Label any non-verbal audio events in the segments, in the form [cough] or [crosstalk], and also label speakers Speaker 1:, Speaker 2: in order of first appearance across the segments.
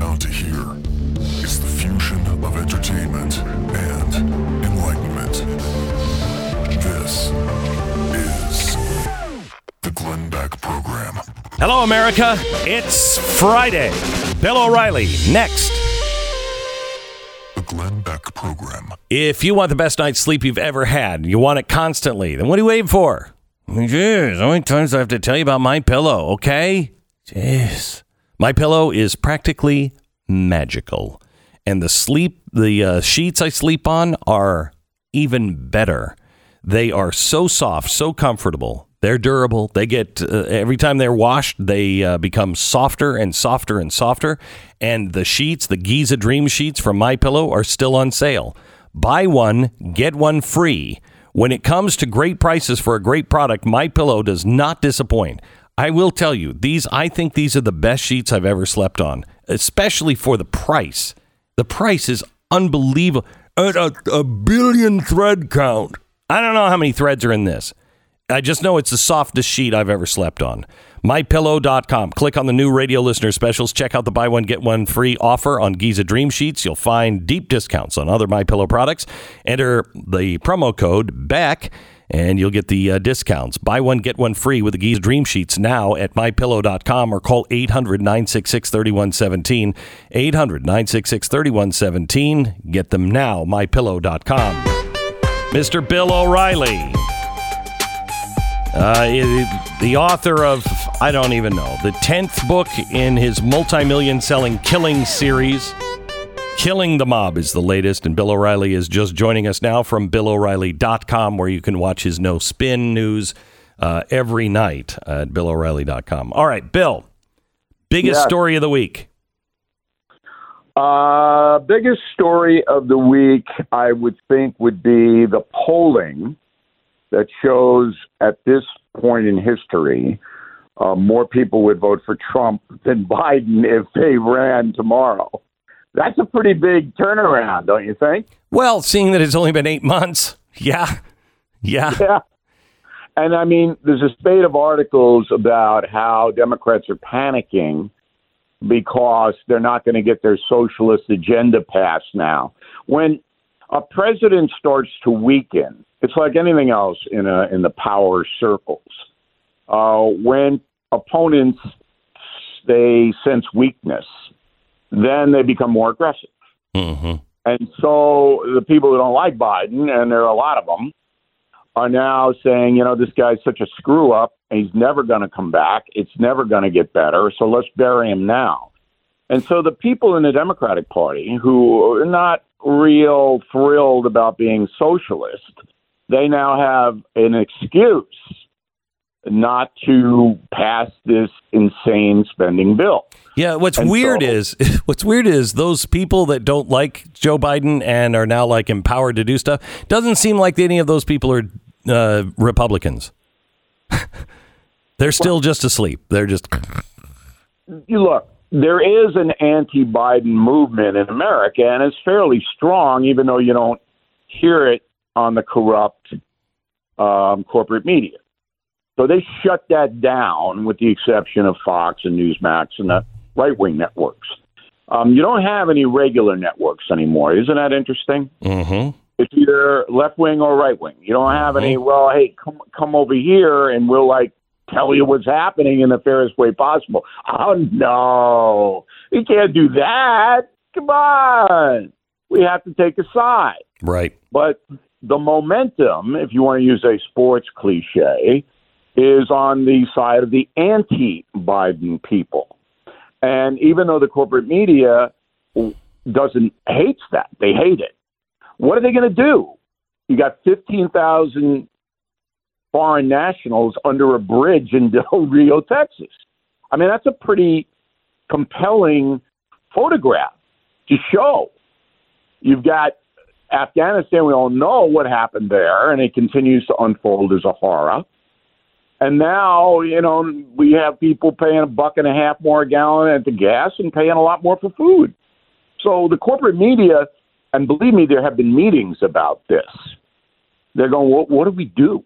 Speaker 1: What you are about to hear is the fusion of entertainment and enlightenment. This is the Glenn Beck Program.
Speaker 2: Hello, America. It's Friday. Bill O'Reilly next.
Speaker 1: The Glenn Beck Program.
Speaker 2: If you want the best night's sleep you've ever had, you want it constantly, then what are you waiting for? Jeez, how many times do I have to tell you about my pillow? Okay, jeez. My pillow is practically magical, and the sleep, the uh, sheets I sleep on are even better. They are so soft, so comfortable. They're durable. They get uh, every time they're washed, they uh, become softer and softer and softer. And the sheets, the Giza Dream sheets from My Pillow, are still on sale. Buy one, get one free. When it comes to great prices for a great product, My Pillow does not disappoint. I will tell you, these I think these are the best sheets I've ever slept on, especially for the price. The price is unbelievable. At a, a billion thread count. I don't know how many threads are in this. I just know it's the softest sheet I've ever slept on. MyPillow.com. Click on the new radio listener specials. Check out the buy one, get one free offer on Giza Dream Sheets. You'll find deep discounts on other MyPillow products. Enter the promo code BECK and you'll get the uh, discounts. Buy one, get one free with the Giza Dream Sheets now at mypillow.com or call 800 966 3117. 800 966 3117. Get them now, mypillow.com. Mr. Bill O'Reilly. Uh, the author of, I don't even know, the 10th book in his multi million selling Killing series. Killing the Mob is the latest, and Bill O'Reilly is just joining us now from BillO'Reilly.com, where you can watch his No Spin news uh, every night at BillO'Reilly.com. All right, Bill, biggest
Speaker 3: Yeah.
Speaker 2: story of the week.
Speaker 3: Uh, biggest story of the week, I would think, would be the polling that shows at this point in history, uh, more people would vote for Trump than [laughs] Biden if they ran tomorrow. That's a pretty big turnaround, don't you think?
Speaker 2: Well, seeing that it's only been eight months, yeah, yeah,
Speaker 3: Yeah. And I mean, there's a spate of articles about how Democrats are panicking because they're not going to get their socialist agenda passed now. When a president starts to weaken, it's like anything else in a in the power circles. Uh, when opponents they sense weakness, then they become more aggressive.
Speaker 2: hmm
Speaker 3: And so the people who don't like Biden, and there are a lot of them, are now saying, you know, this guy's such a screw up. and He's never going to come back. It's never going to get better. So let's bury him now. And so the people in the Democratic Party who are not real thrilled about being socialist, they now have an excuse not to pass this insane spending bill.
Speaker 2: Yeah, what's
Speaker 3: And
Speaker 2: weird
Speaker 3: so-
Speaker 2: is [laughs] what's weird is those people that don't like Joe Biden and are now like empowered to do stuff. Doesn't seem like any of those people are uh, Republicans. [laughs] They're still just asleep. They're just
Speaker 3: you look, there is an anti-Biden movement in America, and it's fairly strong, even though you don't hear it on the corrupt um, corporate media. So they shut that down, with the exception of Fox and Newsmax and the right-wing networks. Um, you don't have any regular networks anymore. Isn't that interesting?
Speaker 2: hmm
Speaker 3: It's either left wing or right wing. You don't have any. Well, hey, come come over here, and we'll like tell you what's happening in the fairest way possible. Oh no, you can't do that. Come on, we have to take a side.
Speaker 2: right.
Speaker 3: But the momentum, if you want to use a sports cliche, is on the side of the anti-Biden people. And even though the corporate media doesn't hates that, they hate it. What are they going to do? You got 15,000 foreign nationals under a bridge in Del [laughs] Rio, Texas. I mean, that's a pretty compelling photograph to show. You've got Afghanistan, we all know what happened there, and it continues to unfold as a horror. And now, you know, we have people paying a buck and a half more a gallon at the gas and paying a lot more for food. So the corporate media, and believe me, there have been meetings about this. They're going, what, what do we do?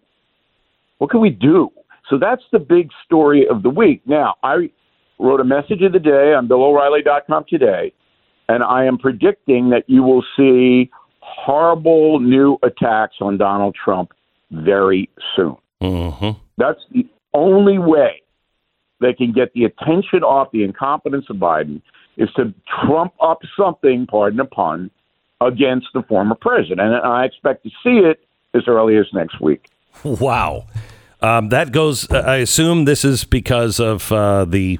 Speaker 3: What can we do? So that's the big story of the week. Now, I wrote a message of the day on BillO'Reilly.com today, and I am predicting that you will see horrible new attacks on Donald Trump very soon.
Speaker 2: Mm-hmm.
Speaker 3: That's the only way they can get the attention off the incompetence of Biden is to trump up something, pardon the pun, against the former president. And I expect to see it as early as next week. [laughs]
Speaker 2: Wow. Um, that goes, I assume this is because of uh, the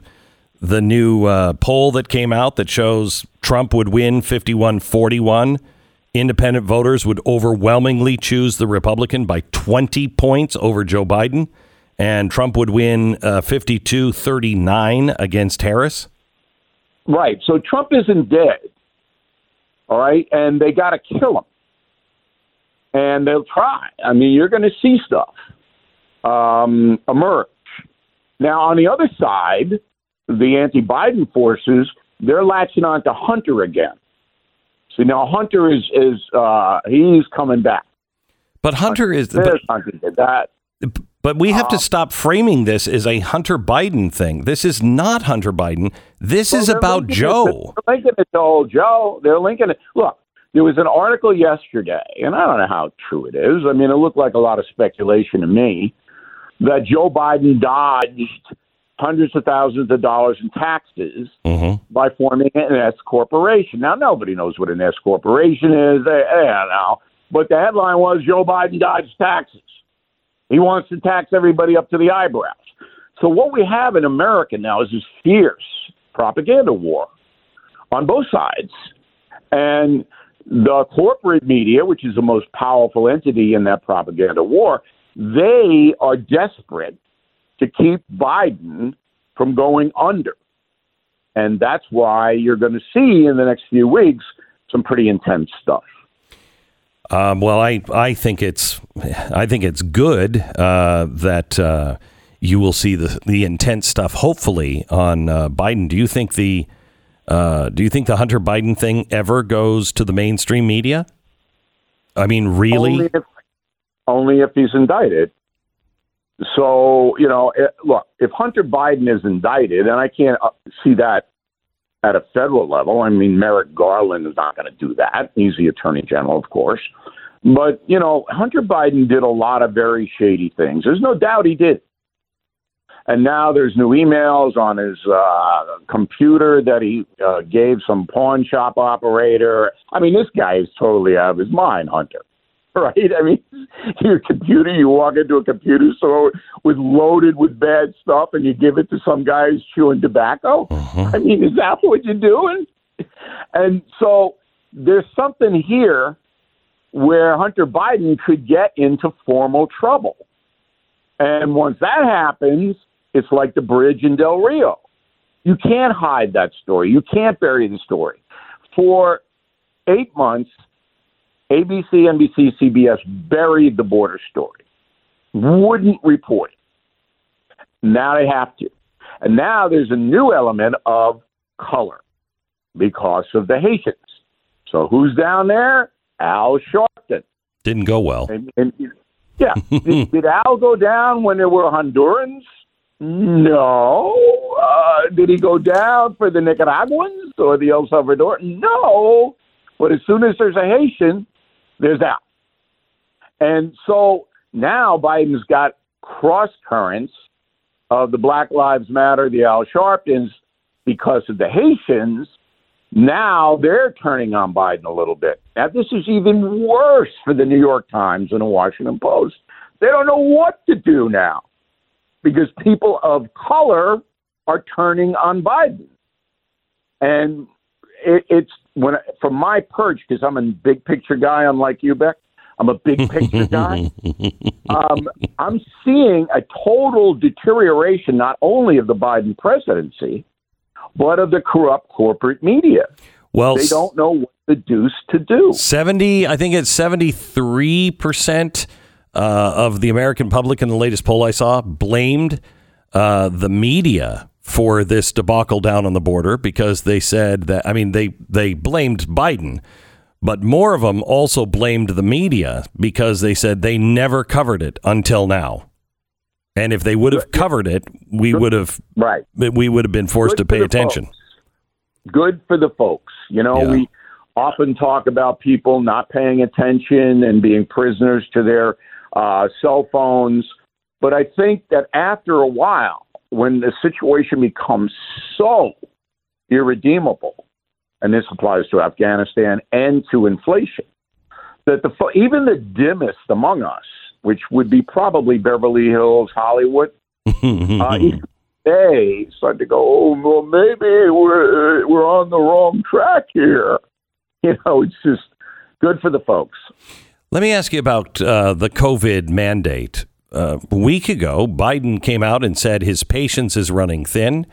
Speaker 2: the new uh, poll that came out that shows Trump would win 51 41. Independent voters would overwhelmingly choose the Republican by 20 points over Joe Biden, and Trump would win uh, 52 39 against Harris.
Speaker 3: Right. So Trump isn't dead. All right. And they got to kill him. And they'll try. I mean, you're going to see stuff um, emerge. Now, on the other side, the anti Biden forces, they're latching on to Hunter again. See, now Hunter is, is uh, he's coming back.
Speaker 2: But Hunter is. But,
Speaker 3: Hunter did that.
Speaker 2: but we have to stop framing this as a Hunter Biden thing. This is not Hunter Biden. This is
Speaker 3: Well, they're
Speaker 2: about
Speaker 3: linking it-
Speaker 2: Joe.
Speaker 3: They're linking it to old Joe. They're linking it. Look, there was an article yesterday, and I don't know how true it is. I mean, it looked like a lot of speculation to me that Joe Biden dodged hundreds of thousands of dollars in taxes
Speaker 2: Mhm.
Speaker 3: by forming an S corporation. Now, nobody knows what an S corporation is. They, they know. But the headline was Joe Biden dodged taxes. He wants to tax everybody up to the eyebrows. So what we have in America now is this fierce propaganda war on both sides. And the corporate media, which is the most powerful entity in that propaganda war, they are desperate to keep Biden from going under. And that's why you're going to see in the next few weeks some pretty intense stuff.
Speaker 2: Um, well, I, I think it's I think it's good uh, that uh, you will see the the intense stuff. Hopefully on uh, Biden. Do you think the uh, do you think the Hunter Biden thing ever goes to the mainstream media? I mean, really?
Speaker 3: Only if, only if he's indicted. So, you know, look, if Hunter Biden is indicted, and I can't uh, see that at a federal level, I mean, Merrick Garland is not going to do that. He's the attorney general, of course. But, you know, Hunter Biden did a lot of very shady things. There's no doubt he did. And now there's new emails on his uh, computer that he uh, gave some pawn shop operator. I mean, this guy is totally out of his mind, Hunter. [laughs] Right? I mean, your computer, you walk into a computer store with loaded with bad stuff and you give it to some guy who's chewing tobacco. Uh-huh. I mean, is that what you're doing? And so there's something here where Hunter Biden could get into formal trouble. And once that happens, it's like the bridge in Del Rio. You can't hide that story. You can't bury the story. For eight months, ABC, NBC, CBS buried the border story, wouldn't report it. Now they have to. And now there's a new element of color because of the Haitians. So who's down there? Al Sharpton.
Speaker 2: Didn't go well.
Speaker 3: And, and yeah, [laughs] did, did Al go down when there were Hondurans? No. Uh, did he go down for the Nicaraguans or the El Salvador? No. But as soon as there's a Haitian, there's that. And so now Biden's got cross currents of the Black Lives Matter, the Al Sharptons, because of the Haitians. Now they're turning on Biden a little bit. Now, this is even worse for the New York Times and the Washington Post. They don't know what to do now because people of color are turning on Biden. And it, it's when from my perch, because I'm a big picture guy, unlike you, Beck. I'm a big picture guy. [laughs] um, I'm seeing a total deterioration not only of the Biden presidency, but of the corrupt corporate media.
Speaker 2: Well,
Speaker 3: They don't know what the deuce to do.
Speaker 2: 70, I think it's 73% uh, of the American public in the latest poll I saw blamed uh, the media for this debacle down on the border because they said that, I mean, they, they blamed Biden, but more of them also blamed the media because they said they never covered it until now. And if they would have covered it, we would have
Speaker 3: Right.
Speaker 2: we would have been forced
Speaker 3: Good
Speaker 2: to pay attention.
Speaker 3: folks. Good for the folks. You know,
Speaker 2: Yeah.
Speaker 3: we often talk about people not paying attention and being prisoners to their uh, cell phones. But I think that after a while, when the situation becomes so irredeemable, and this applies to Afghanistan and to inflation, that the even the dimmest among us, which would be probably Beverly Hills, Hollywood, [laughs] uh, they start to go, oh, well, maybe we're we're on the wrong track here. [laughs] You know, it's just good for the folks.
Speaker 2: Let me ask you about uh, the COVID mandate. A week ago, Biden came out and said his patience is running thin.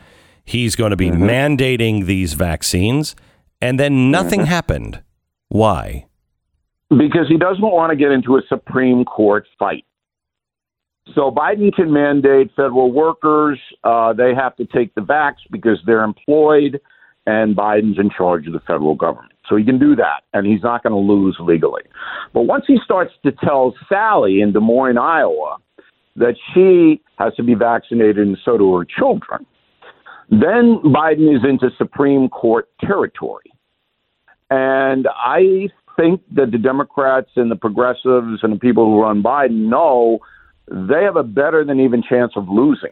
Speaker 2: He's going to be mandating these vaccines, and then nothing happened. Why?
Speaker 3: because he doesn't want to get into a Supreme Court fight. So Biden can mandate federal workers; uh, they have to take the vax because they're employed, and Biden's in charge of the federal government. So he can do that, and he's not going to lose legally. But once he starts to tell Sally in Des Moines, Iowa, that she has to be vaccinated and so do her children, then Biden is into Supreme Court territory. And I think that the Democrats and the progressives and the people who run Biden know they have a better than even chance of losing.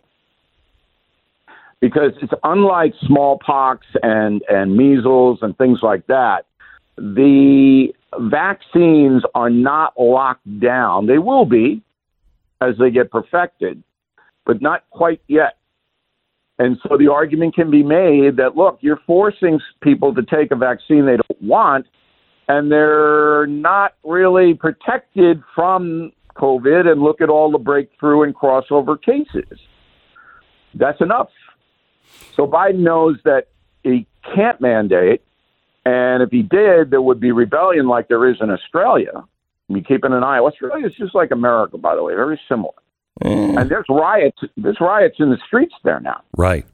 Speaker 3: Because it's unlike smallpox and, and measles and things like that, the vaccines are not locked down. They will be as they get perfected, but not quite yet. And so the argument can be made that look, you're forcing people to take a vaccine they don't want, and they're not really protected from COVID. And look at all the breakthrough and crossover cases. That's enough. So Biden knows that he can't mandate, and if he did, there would be rebellion like there is in Australia. We keeping an eye. Australia is just like America, by the way, very similar. And there's riots. There's riots in the streets there now
Speaker 2: Right.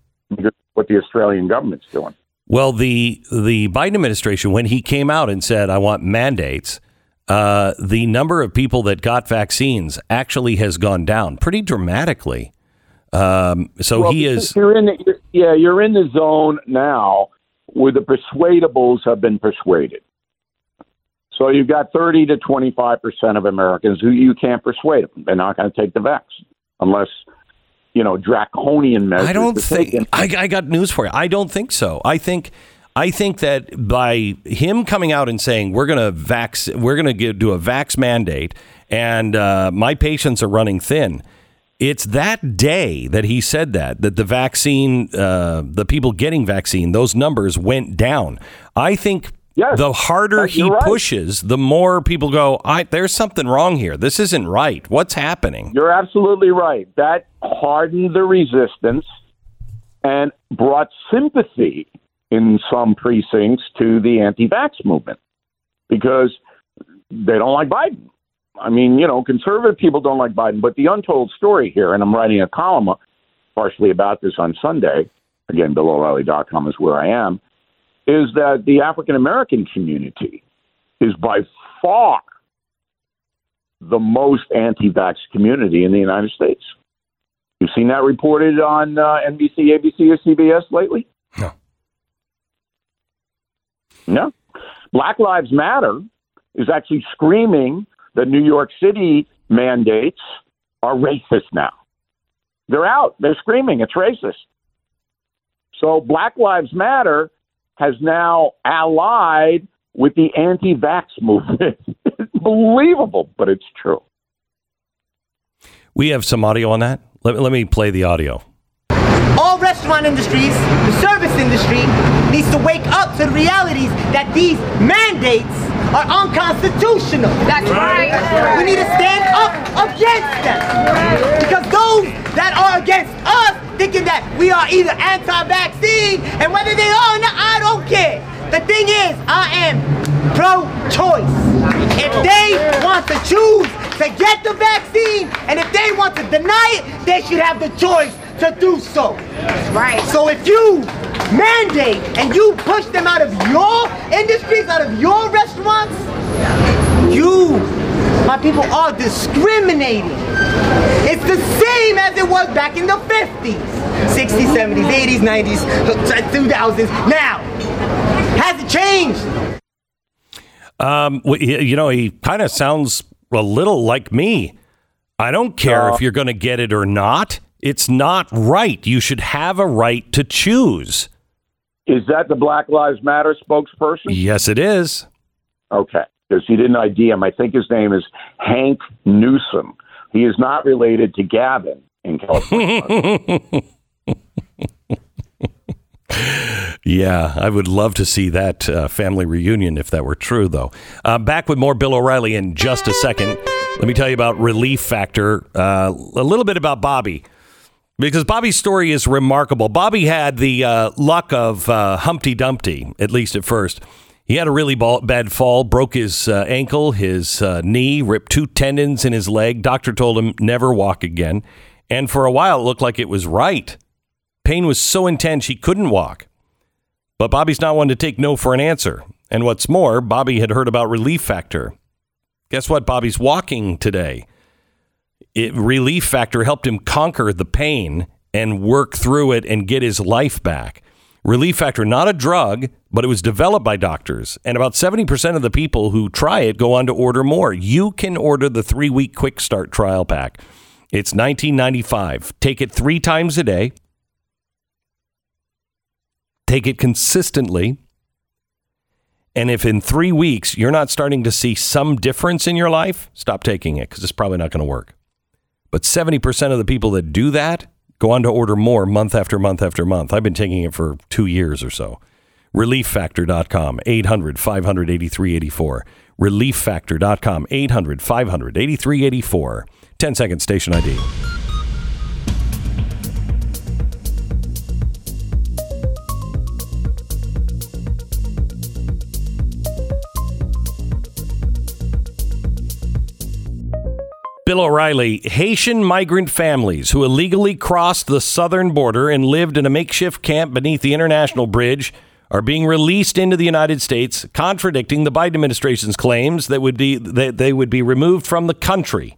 Speaker 3: what the Australian government's doing.
Speaker 2: Well, the the Biden administration, when he came out and said, "I want mandates," uh, the number of people that got vaccines actually has gone down pretty dramatically. Um, so
Speaker 3: Well,
Speaker 2: he is.
Speaker 3: You're in the, you're, yeah, you're in the zone now where the persuadables have been persuaded. So you've got 30 to 25 percent of Americans who you can't persuade them. They're not going to take the vaccine unless you know draconian measures.
Speaker 2: I don't think. I, I got news for you. I don't think so. I think. I think that by him coming out and saying we're going to vax, we're going to do a vax mandate, and uh, my patience are running thin. It's that day that he said that that the vaccine, uh, the people getting vaccine, those numbers went down. I think
Speaker 3: Yes,
Speaker 2: the harder he
Speaker 3: right.
Speaker 2: pushes, the more people go. I, there's something wrong here. This isn't right. What's happening?
Speaker 3: You're absolutely right. That hardened the resistance and brought sympathy in some precincts to the anti vax movement because they don't like Biden. I mean, you know, conservative people don't like Biden, but the untold story here, and I'm writing a column partially about this on Sunday, again, BillO'Reilly.com is where I am, is that the African American community is by far the most anti-vax community in the United States. You've seen that reported on uh, NBC, ABC, or CBS lately?
Speaker 2: No.
Speaker 3: No. Black Lives Matter is actually screaming that New York City mandates are racist now. They're out. They're screaming it's racist. So Black Lives Matter has now allied with the anti-vax movement. [laughs] it's believable, but it's true.
Speaker 2: We have some audio on that. Let, let me play the audio.
Speaker 4: All restaurant industries, the service industry, needs to wake up to the realities that these mandates are unconstitutional.
Speaker 5: That's right.
Speaker 4: We need to stand up against them. Because those that are against us, thinking that we are either anti-vaccine, and whether they are or not, I don't care. The thing is, I am pro-choice. If they want to choose to get the vaccine, and if they want to deny it, they should have the choice to do so.
Speaker 5: Right.
Speaker 4: So if you mandate and you push them out of your industries, out of your restaurants, you, my people, are discriminating. It's the same as it was back in the 50s, 60s, 70s, 80s, 90s, 2000s. Now, has it changed?
Speaker 2: Um, you know, he kind of sounds a little like me. I don't care if you're going to get it or not. It's not right. You should have a right to choose.
Speaker 3: Is that the Black Lives Matter spokesperson?
Speaker 2: Yes, it is.
Speaker 3: Okay, because he didn't ID him. I think his name is Hank Newsome. He is not related to Gavin in California. [laughs]
Speaker 2: Yeah, I would love to see that uh, family reunion if that were true, though. Uh, back with more Bill O'Reilly in just a second. Let me tell you about Relief Factor, uh, a little bit about Bobby, because Bobby's story is remarkable. Bobby had the uh, luck of uh, Humpty Dumpty, at least at first. He had a really bad fall, broke his uh, ankle, his uh, knee, ripped two tendons in his leg. Doctor told him never walk again. And for a while, it looked like it was right. Pain was so intense he couldn't walk. But Bobby's not one to take no for an answer. And what's more, Bobby had heard about Relief Factor. Guess what? Bobby's walking today. It, Relief Factor helped him conquer the pain and work through it and get his life back. Relief Factor, not a drug, but it was developed by doctors. And about 70% of the people who try it go on to order more. You can order the three week quick start trial pack. It's $19.95. Take it three times a day. Take it consistently. And if in three weeks you're not starting to see some difference in your life, stop taking it because it's probably not going to work. But 70% of the people that do that go on to order more month after month after month. I've been taking it for two years or so. ReliefFactor.com, 800 500 8384. ReliefFactor.com, 800 500 8384. 10 second station ID. Bill O'Reilly, Haitian migrant families who illegally crossed the southern border and lived in a makeshift camp beneath the international bridge are being released into the United States, contradicting the Biden administration's claims that would be that they would be removed from the country.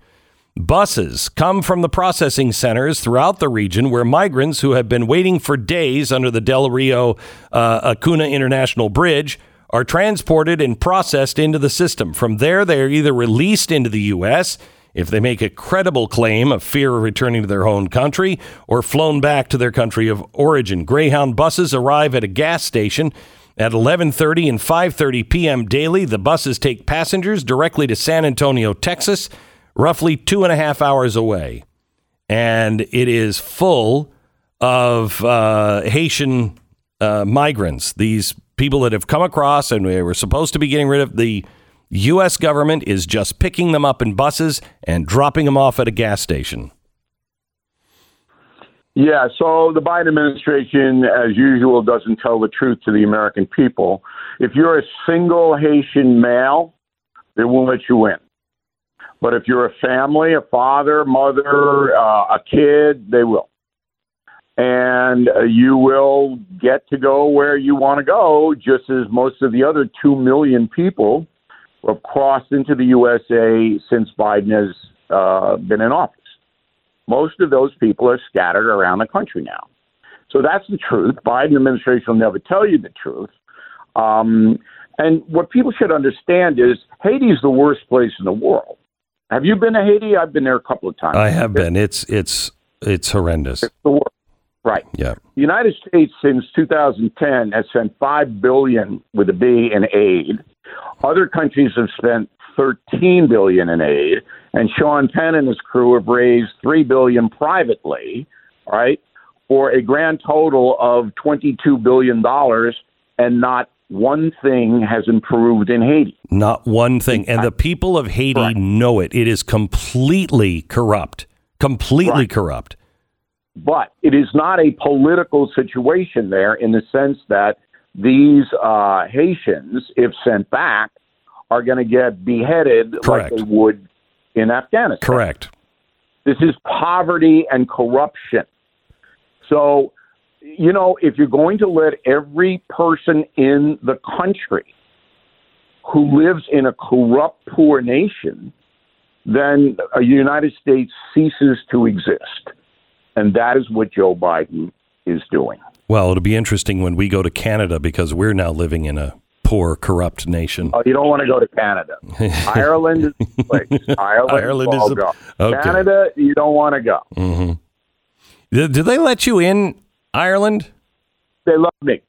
Speaker 2: Buses come from the processing centers throughout the region where migrants who have been waiting for days under the Del Rio uh, Acuna International Bridge are transported and processed into the system. From there, they are either released into the U.S if they make a credible claim of fear of returning to their own country or flown back to their country of origin. Greyhound buses arrive at a gas station at 11:30 and 5:30 p.m. daily. The buses take passengers directly to San Antonio, Texas, roughly two and a half hours away, and it is full of uh, Haitian uh, migrants. These people that have come across, and they were supposed to be getting rid of the U.S. government is just picking them up in buses and dropping them off at a gas station.
Speaker 3: Yeah, so the Biden administration, as usual, doesn't tell the truth to the American people. If you're a single Haitian male, they won't let you in. But if you're a family, a father, mother, uh, a kid, they will. And uh, you will get to go where you want to go, just as most of the other 2 million people have crossed into the USA since Biden has uh, been in office. Most of those people are scattered around the country now. So that's the truth. Biden administration will never tell you the truth. Um, and what people should understand is Haiti is the worst place in the world. Have you been to Haiti? I've been there a couple of times.
Speaker 2: I have been. It's it's it's horrendous.
Speaker 3: It's the worst. Right.
Speaker 2: Yeah.
Speaker 3: The United States since 2010 has spent 5 billion with a B in aid. Other countries have spent 13 billion in aid, and Sean Penn and his crew have raised 3 billion privately, right? For a grand total of 22 billion dollars and not one thing has improved in Haiti.
Speaker 2: Not one thing. And the people of Haiti
Speaker 3: Correct.
Speaker 2: know it. It is completely corrupt. Completely
Speaker 3: Right.
Speaker 2: corrupt.
Speaker 3: But it is not a political situation there in the sense that these uh, Haitians, if sent back, are going to get beheaded
Speaker 2: Correct.
Speaker 3: like they would in Afghanistan.
Speaker 2: Correct.
Speaker 3: This is poverty and corruption. So, you know, if you're going to let every person in the country who lives in a corrupt, poor nation, then a United States ceases to exist. And that is what Joe Biden is doing.
Speaker 2: Well, it'll be interesting when we go to Canada because we're now living in a poor, corrupt nation.
Speaker 3: Oh, you don't want to go to Canada. [laughs] Ireland is the place. Ireland,
Speaker 2: Ireland is the- okay.
Speaker 3: Canada, you don't want to go.
Speaker 2: Did, did they let you in Ireland?
Speaker 3: They love me.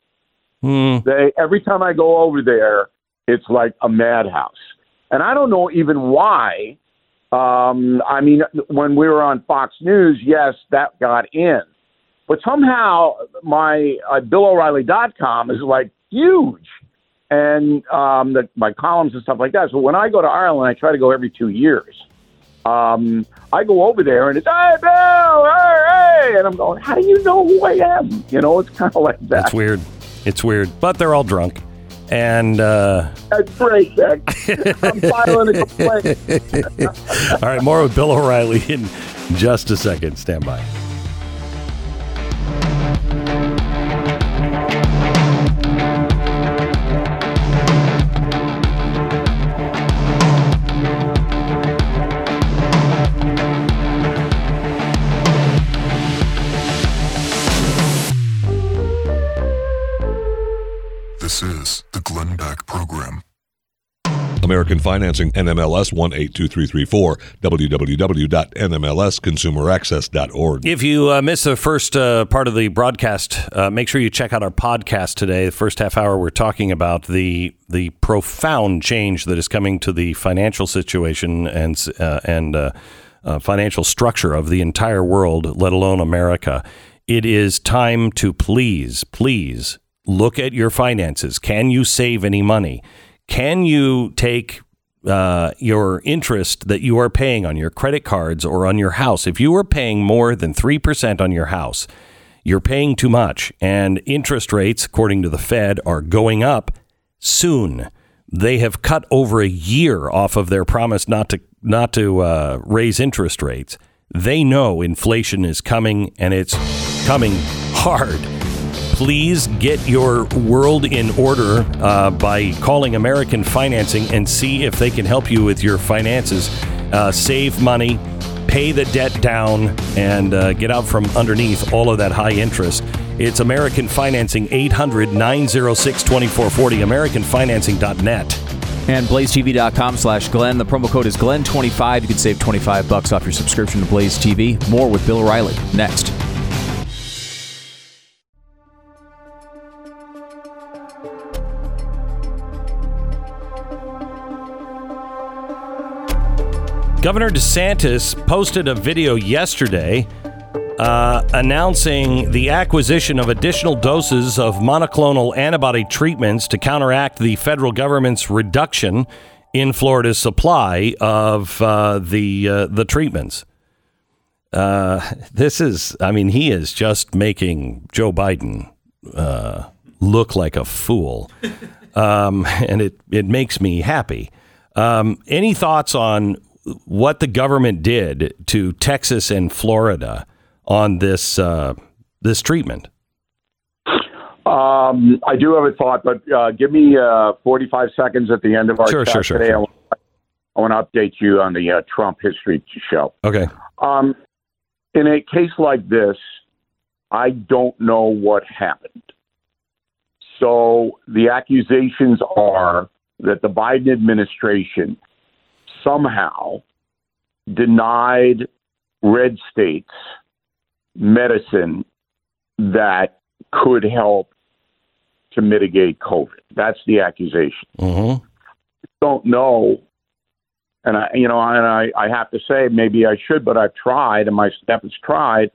Speaker 2: Hmm.
Speaker 3: They every time I go over there, it's like a madhouse, and I don't know even why. Um, I mean, when we were on Fox News, yes, that got in, but somehow my uh, BillO'Reilly.com is like huge, and um, the, my columns and stuff like that. So when I go to Ireland, I try to go every two years. Um, I go over there and it's hey Bill, hey, hey, and I'm going, how do you know who I am? You know, it's kind of like that.
Speaker 2: That's weird. It's weird. But they're all drunk. And uh,
Speaker 3: That's great, Beck. I'm filing a complaint. [laughs]
Speaker 2: all right, more with Bill O'Reilly in just a second. Stand by.
Speaker 5: American Financing, NMLS 182334, www.nmlsconsumeraccess.org.
Speaker 2: If you uh, missed the first uh, part of the broadcast, uh, make sure you check out our podcast today. The first half hour, we're talking about the the profound change that is coming to the financial situation and uh, and uh, uh, financial structure of the entire world, let alone America. It is time to please, please look at your finances. Can you save any money? Can you take uh, your interest that you are paying on your credit cards or on your house? If you are paying more than 3% on your house, you're paying too much. And interest rates, according to the Fed, are going up soon. They have cut over a year off of their promise not to not to uh, raise interest rates. They know inflation is coming and it's coming hard please get your world in order uh, by calling American Financing and see if they can help you with your finances. Uh, save money, pay the debt down, and uh, get out from underneath all of that high interest. It's American Financing, 800 906 2440, AmericanFinancing.net.
Speaker 6: And blazetv.com slash Glenn. The promo code is Glenn25. You can save 25 bucks off your subscription to Blaze TV. More with Bill O'Reilly next.
Speaker 2: Governor DeSantis posted a video yesterday uh, announcing the acquisition of additional doses of monoclonal antibody treatments to counteract the federal government's reduction in Florida's supply of uh, the uh, the treatments. Uh, this is, I mean, he is just making Joe Biden uh, look like a fool, um, [laughs] and it it makes me happy. Um, any thoughts on what the government did to Texas and Florida on this uh, this treatment?
Speaker 3: Um, I do have a thought, but uh, give me uh, 45 seconds at the end of our
Speaker 2: Sure,
Speaker 3: chat
Speaker 2: sure, sure,
Speaker 3: today.
Speaker 2: sure.
Speaker 3: I want- to update you on the uh, Trump history show.
Speaker 2: Okay.
Speaker 3: Um, in a case like this, I don't know what happened. So the accusations are that the Biden administration somehow denied red states medicine that could help to mitigate COVID. That's the accusation
Speaker 2: Mm-hmm.
Speaker 3: don't know. And I, you know, and I, I have to say, maybe I should, but I've tried, and my staff has tried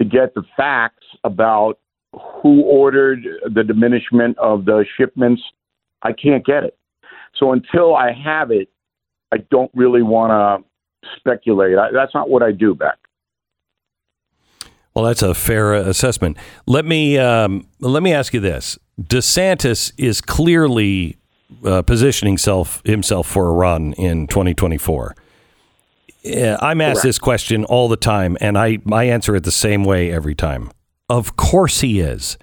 Speaker 3: to get the facts about who ordered the diminishment of the shipments, I can't get it. So until I have it, I don't really want to speculate. I, that's not what I do, Beck.
Speaker 2: Well, that's a fair uh, assessment. Let me um, let me ask you this: DeSantis is clearly uh, positioning self, himself for a run in 2024. Uh, I'm asked
Speaker 3: Correct.
Speaker 2: this question all the time, and I, I answer it the same way every time. Of course he is.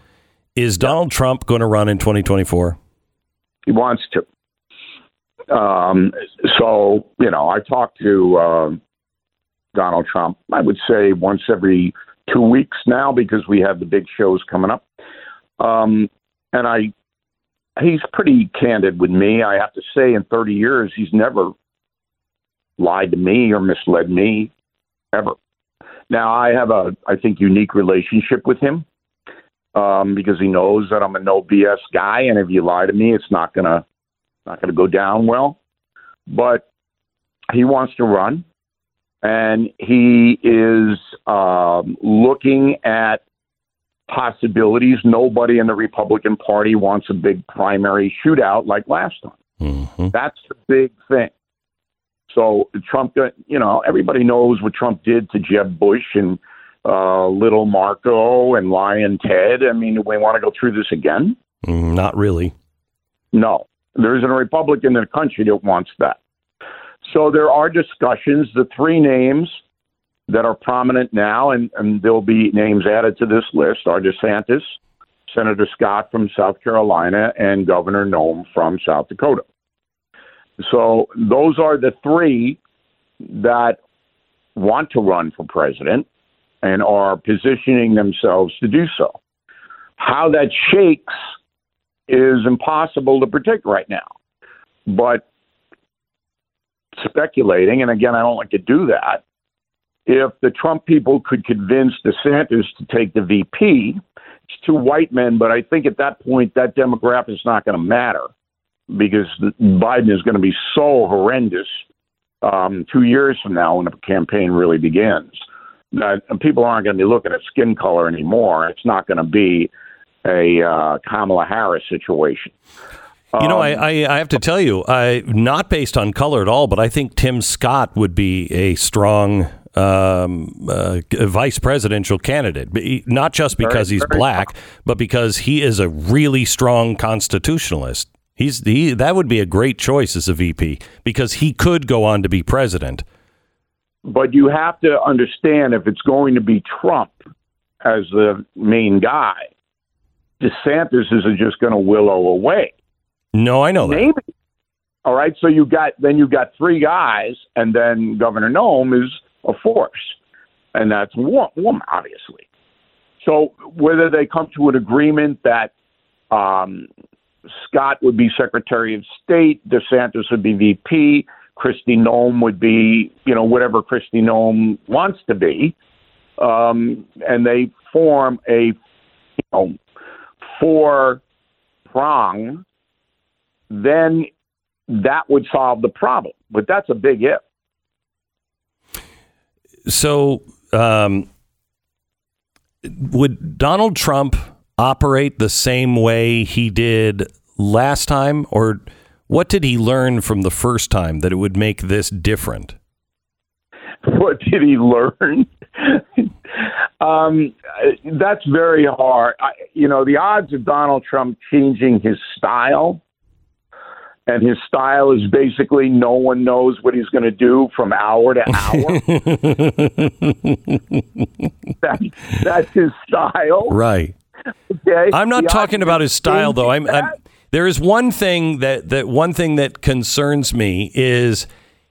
Speaker 2: Is Donald Trump going to run in 2024?
Speaker 3: He wants to. Um, so you know, I talk to uh, Donald Trump. I would say once every two weeks now because we have the big shows coming up. Um, and I, he's pretty candid with me. I have to say, in 30 years, he's never lied to me or misled me ever. Now I have a, I think, unique relationship with him um, because he knows that I'm a no BS guy, and if you lie to me, it's not gonna, not gonna go down well. But he wants to run, and he is um, looking at possibilities. Nobody in the Republican Party wants a big primary shootout like last time.
Speaker 2: Mm-hmm.
Speaker 3: That's the big thing. So Trump, got- you know, everybody knows what Trump did to Jeb Bush and uh, Little Marco and Lyin' Ted. I mean, do we want to go through this again?
Speaker 2: Mm, Not really.
Speaker 3: No, there isn't a Republican in the country that wants that. So there are discussions. The three names that are prominent now, and, and there'll be names added to this list, are DeSantis, Senator Scott from South Carolina, and Governor Noem from South Dakota. So those are the three that want to run for president and are positioning themselves to do so. How that shakes is impossible to predict right now. But speculating, and again, I don't like to do that, if the Trump people could convince DeSantis to take the VP, it's two white men, but I think at that point that demographic is not going to matter because Biden is going to be so horrendous um, two years from now when the campaign really begins. That people aren't going to be looking at skin color anymore. It's not going to be a uh, Kamala Harris situation.
Speaker 2: You know,
Speaker 3: Um,
Speaker 2: I, I, I have to tell you, I not based on color at all, but I think Tim Scott would be a strong um, uh, vice presidential candidate. Not just because he's black, but because he is a really strong constitutionalist. He's he, that would be a great choice as a VP because he could go on to be president.
Speaker 3: But you have to understand if it's going to be Trump as the main guy, DeSantis isn't just going to willow away.
Speaker 2: No, I know that.
Speaker 3: Maybe. All right. So you got then you got three guys, and then Governor Noem is a force, and that's one, one obviously. So whether they come to an agreement that um, Scott would be Secretary of State, DeSantis would be VP, Kristi Noem would be, you know, whatever Kristi Noem wants to be, um, and they form a, you know, four prong, then that would solve the problem. But that's a big if.
Speaker 2: So, um, would Donald Trump operate the same way he did last time, or what did he learn from the first time that it would make this different?
Speaker 3: What did he learn? [laughs] um, that's very hard. I, you know, the odds of Donald Trump changing his style, and his style is basically no one knows what he's going to do from hour to hour. [laughs] that, that's his style.
Speaker 2: Right.
Speaker 3: Okay?
Speaker 2: I'm not
Speaker 3: The
Speaker 2: talking about his style, though. I'm, I'm there is one thing that that one thing that concerns me is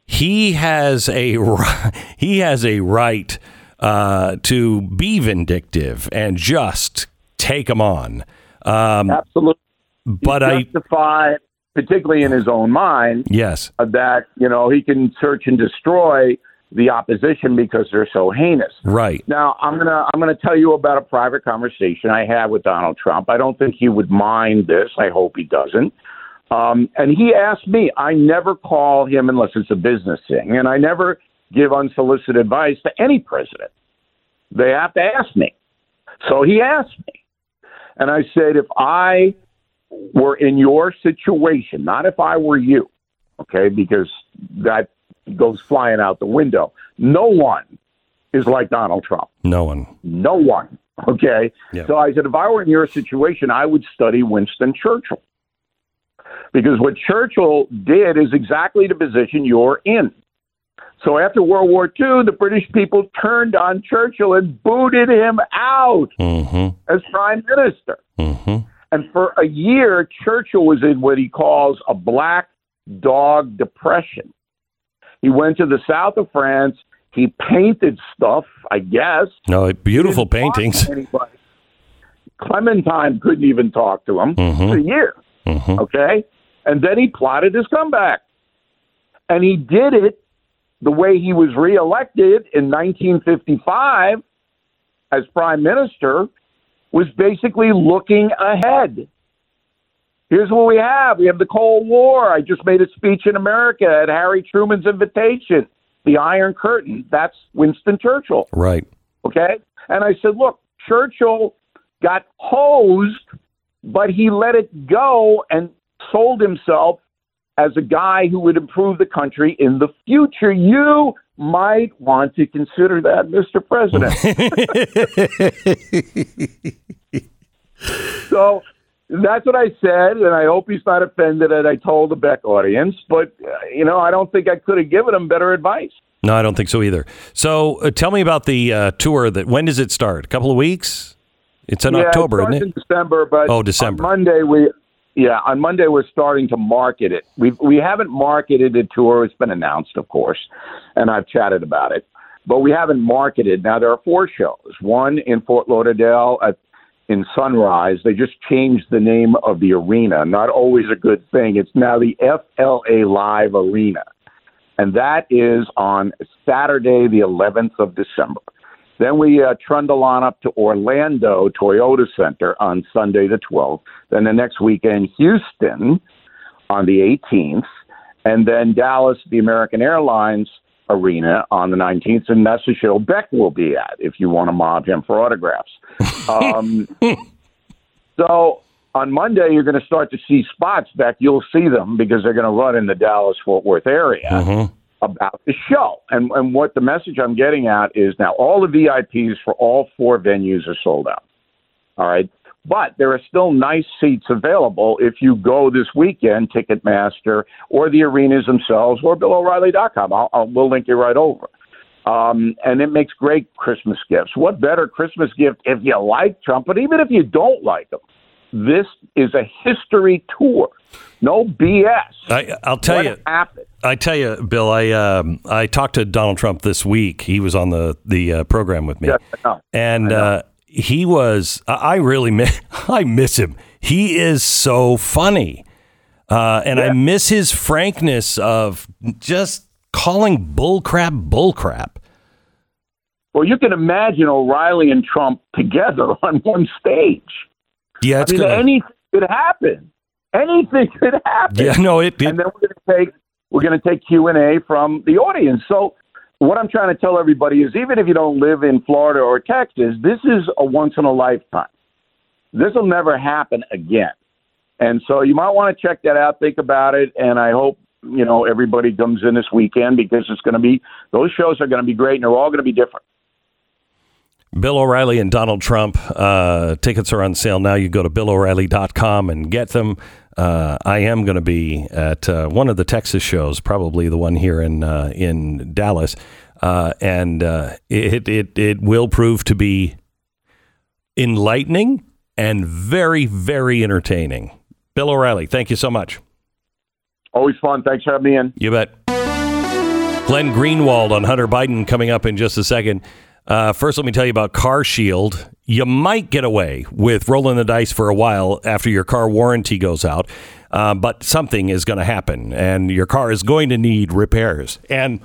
Speaker 2: he has a [laughs] he has a right uh, to be vindictive and just take him on. Um,
Speaker 3: absolutely.
Speaker 2: but I
Speaker 3: justify, particularly in his own mind,
Speaker 2: yes,
Speaker 3: uh, that you know he can search and destroy the opposition because they're so heinous.
Speaker 2: right.
Speaker 3: Now I'm gonna I'm gonna tell you about a private conversation I had with Donald Trump. I don't think he would mind this. I hope he doesn't. Um, and he asked me. I never call him unless it's a business thing, and I never give unsolicited advice to any president. They have to ask me. So he asked me. And I said, if I were in your situation, not if I were you, okay, because that goes flying out the window. No one is like Donald Trump.
Speaker 2: No one.
Speaker 3: No one. Okay. So I said, if I were in your situation, I would study Winston Churchill. Because what Churchill did is exactly the position you're in. So after World War II, the British people turned on Churchill and booted him out
Speaker 2: Mm-hmm.
Speaker 3: as prime minister.
Speaker 2: Mm-hmm.
Speaker 3: And for a year, Churchill was in what he calls a black dog depression. He went to the south of France. He painted stuff, I guess.
Speaker 2: No, beautiful
Speaker 3: Didn't talk to
Speaker 2: paintings. [laughs]
Speaker 3: Clementine couldn't even talk to him
Speaker 2: Mhm.
Speaker 3: for a year.
Speaker 2: Mhm.
Speaker 3: Okay? And then he plotted his comeback. And he did it the way he was reelected in 1955 as prime minister was basically looking ahead. Here's what we have. We have the Cold War. I just made a speech in America at Harry Truman's invitation. The Iron Curtain. That's Winston Churchill.
Speaker 2: Right.
Speaker 3: Okay? And I said, look, Churchill got hosed, but he let it go and sold himself as a guy who would improve the country in the future. You might want to consider that, Mr. President. [laughs] so that's what I said, and I hope he's not offended that I told the Beck audience. But, uh, you know, I don't think I could have given him better advice.
Speaker 2: No, I don't think so either. So uh, tell me about the uh, tour. That when does it start? A couple of weeks? It's in
Speaker 3: yeah,
Speaker 2: October,
Speaker 3: it
Speaker 2: isn't it?
Speaker 3: in December, but
Speaker 2: Oh, December.
Speaker 3: On Monday we, yeah, on Monday we're starting to market it. We we haven't marketed the tour. It's been announced, of course, and I've chatted about it, but we haven't marketed. Now there are four shows. One in Fort Lauderdale at in Sunrise. They just changed the name of the arena. Not always a good thing. It's now the FLA Live Arena, and that is on Saturday, the 11th of December. Then we uh, trundle on up to Orlando Toyota Center on Sunday the 12th. Then the next weekend, Houston on the 18th. And then Dallas, the American Airlines Arena on the 19th. And that's the show Beck will be at if you want to mob him for autographs. [laughs] Um, so on Monday, you're going to start to see spots, Beck. You'll see them because they're going to run in the Dallas Fort Worth area
Speaker 2: Mhm.
Speaker 3: About the show. And and what the message I'm getting at is now all the VIPs for all four venues are sold out. All right. But there are still nice seats available if you go this weekend, Ticketmaster or the arenas themselves or BillO'Reilly.com. I'll, I'll, we'll link you right over. Um, and it makes great Christmas gifts. What better Christmas gift if you like Trump, but even if you don't like him? This is a history tour. No BS.
Speaker 2: I, I'll tell
Speaker 3: what
Speaker 2: you.
Speaker 3: happened?
Speaker 2: I tell you, Bill. I um, I talked to Donald Trump this week. He was on the the uh, program with me,
Speaker 3: Yes, I know.
Speaker 2: and uh, he was. I really miss. [laughs] I miss him. He is so funny, uh, and I miss his frankness of just calling bullcrap bullcrap.
Speaker 3: Well, you can imagine O'Reilly and Trump together [laughs] on one stage.
Speaker 2: Yeah, it's
Speaker 3: I mean,
Speaker 2: gonna.
Speaker 3: anything could happen. Anything could happen.
Speaker 2: yeah, no, it. it
Speaker 3: and then we're going to take we're going to take Q and A from the audience. So what I'm trying to tell everybody is, even if you don't live in Florida or Texas, this is a once in a lifetime. This will never happen again. And so you might want to check that out, think about it, and I hope you know everybody comes in this weekend because it's going to be those shows are going to be great and they're all going to be different.
Speaker 2: Bill O'Reilly and Donald Trump. Uh, tickets are on sale now. You go to BillO'Reilly.com and get them. Uh, I am going to be at uh, one of the Texas shows, probably the one here in uh, in Dallas, uh, and uh, it, it it will prove to be enlightening and very very entertaining. Bill O'Reilly, thank you so much.
Speaker 3: Always fun. Thanks for having me in.
Speaker 2: You bet. Glenn Greenwald on Hunter Biden coming up in just a second. Uh, first, let me tell you about Car Shield. You might get away with rolling the dice for a while after your car warranty goes out, uh, but something is going to happen, and your car is going to need repairs. And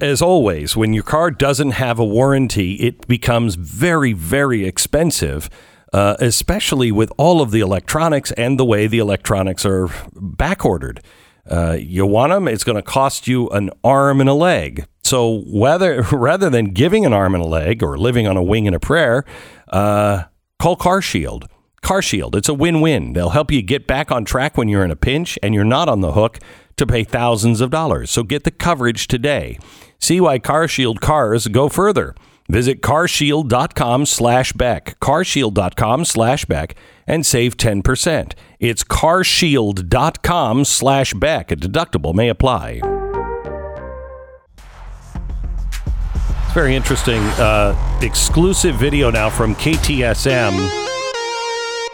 Speaker 2: as always, when your car doesn't have a warranty, it becomes very, very expensive, uh, especially with all of the electronics and the way the electronics are back ordered. Uh, you want them, it's going to cost you an arm and a leg. So whether [laughs] rather than giving an arm and a leg or living on a wing and a prayer, uh, call Car Shield. Car Shield. It's a win win. They'll help you get back on track when you're in a pinch and you're not on the hook to pay thousands of dollars. So get the coverage today. See why Car Shield cars go further. Visit carshield.com slash Beck, carshield.com slash Beck, and save 10%. It's carshield.com slash Beck. A deductible may apply. It's very interesting. Uh, exclusive video now from KTSM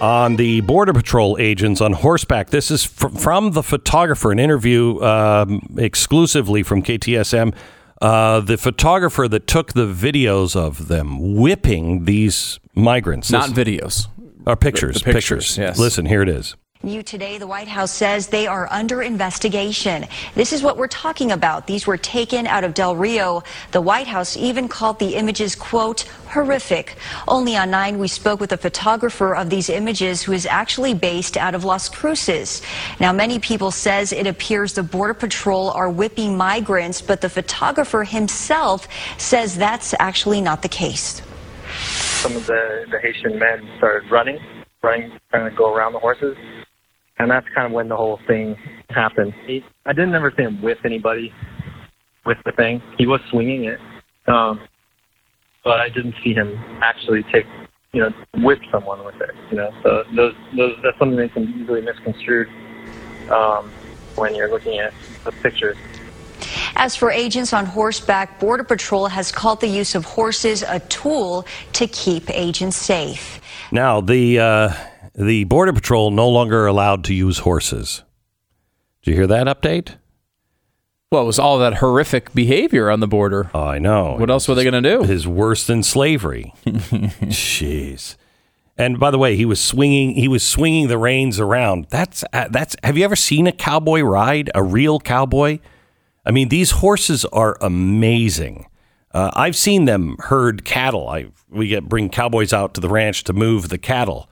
Speaker 2: on the Border Patrol agents on horseback. This is fr- from the photographer, an interview um, exclusively from KTSM. Uh, the photographer that took the videos of them whipping these migrants.
Speaker 6: Not videos.
Speaker 2: or pictures,
Speaker 6: The- the pictures, yes.
Speaker 2: Listen, here it is.
Speaker 7: New today, the White House says they are under investigation. This is what we're talking about. These were taken out of Del Rio. The White House even called the images, quote, horrific. Only on 9, we spoke with a photographer of these images who is actually based out of Las Cruces. Now, many people says it appears the Border Patrol are whipping migrants, but the photographer himself says that's actually not the case.
Speaker 8: some of the, the Haitian men started running, running, trying to go around the horses. And that's kind of when the whole thing happened. He, I didn't ever see him whip anybody with the thing. He was swinging it, um, but I didn't see him actually take, you know, whip someone with it. You know, so those, those that's something that can be easily misconstrued um, when you're looking at the pictures.
Speaker 7: As for agents on horseback, Border Patrol has called the use of horses a tool to keep agents safe.
Speaker 2: Now, the uh, the Border Patrol no longer allowed to use horses. Did you hear that update?
Speaker 6: Well, it was all that horrific behavior on the border.
Speaker 2: Oh, I know.
Speaker 6: What else were they going to do?
Speaker 2: Is worse than slavery. [laughs] Jeez. And by the way, he was swinging. He was swinging the reins around. That's uh, that's. Have you ever seen a cowboy ride? A real cowboy? I mean, these horses are amazing. Uh, I've seen them herd cattle. I we get bring cowboys out to the ranch to move the cattle,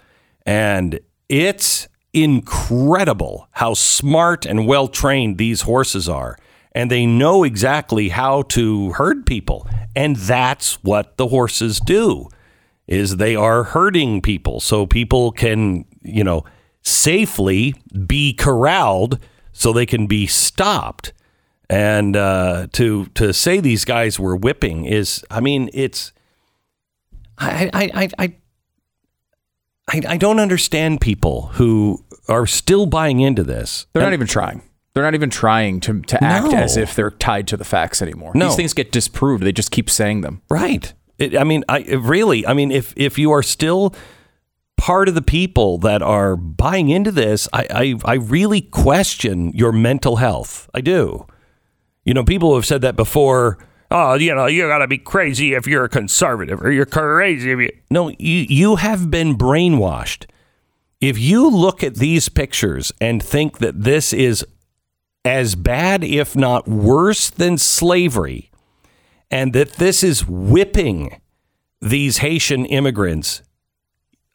Speaker 2: and it's incredible how smart and well trained these horses are, and they know exactly how to herd people, and that's what the horses do. Is they are herding people. So people can you know safely be corralled so they can be stopped. And uh, to to say these guys were whipping is, I mean, it's I I I I, I, don't understand people who are still buying into this.
Speaker 6: They're
Speaker 2: And-
Speaker 6: not even trying. They're not even trying to, to act
Speaker 2: No.
Speaker 6: as if they're tied to the facts anymore.
Speaker 2: No.
Speaker 6: These things get disproved. They just keep saying them.
Speaker 2: Right. It, I mean, I really. I mean, if if you are still part of the people that are buying into this, I I, I really question your mental health. I do. You know, people have said that before. Oh, you know, you got to be crazy if you're a conservative, or you're crazy if you. No, you you have been brainwashed. If you look at these pictures and think that this is as bad, if not worse, than slavery, and that this is whipping these Haitian immigrants,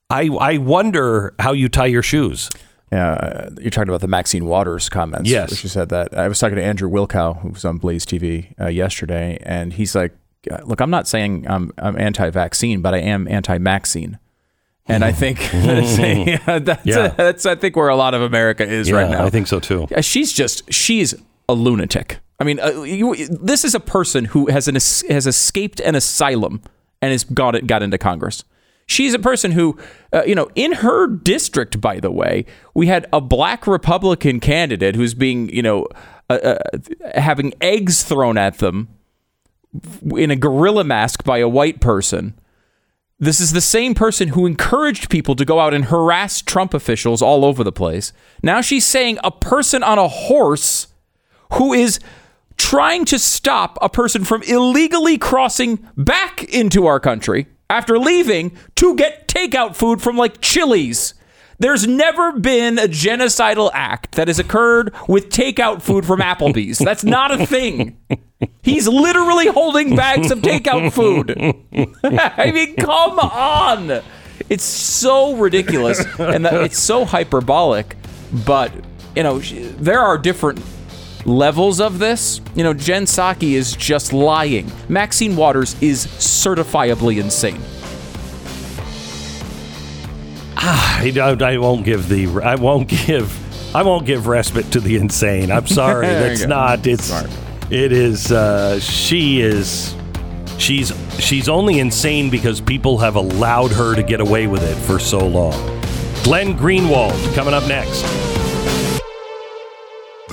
Speaker 2: I I wonder how you tie your shoes.
Speaker 6: Yeah, uh, you're talking about the Maxine Waters comments.
Speaker 2: Yes.
Speaker 6: She said that. I was talking to Andrew Wilkow, who was on Blaze TV uh, yesterday, and he's like, uh, "Look, I'm not saying I'm, I'm anti-vaccine, but I am anti-Maxine." And I think [laughs] [laughs] that's, yeah, that's,
Speaker 2: Yeah.
Speaker 6: that's I think where a lot of America is right now.
Speaker 2: I think so too.
Speaker 6: She's just she's a lunatic. I mean, uh, you, this is a person who has an has escaped an asylum and has got it got into Congress. She's a person who, uh, you know, in her district, by the way, we had a black Republican candidate who's being, you know, uh, uh, having eggs thrown at them in a gorilla mask by a white person. This is the same person who encouraged people to go out and harass Trump officials all over the place. Now she's saying a person on a horse who is trying to stop a person from illegally crossing back into our country after leaving to get takeout food from like Chili's. There's never been a genocidal act that has occurred with takeout food from Applebee's. That's not a thing. He's literally holding bags of takeout food. [laughs] I mean, come on. It's so ridiculous and it's so hyperbolic, but you know, there are different levels of this. You know, Jen Psaki is just lying. Maxine Waters is certifiably insane.
Speaker 2: I, I won't give the I won't give I won't give respite to the insane. I'm [laughs] sorry. That's not. It's
Speaker 6: Smart.
Speaker 2: it is. Uh, she is. She's she's only insane because people have allowed her to get away with it for so long. Glenn Greenwald coming up next.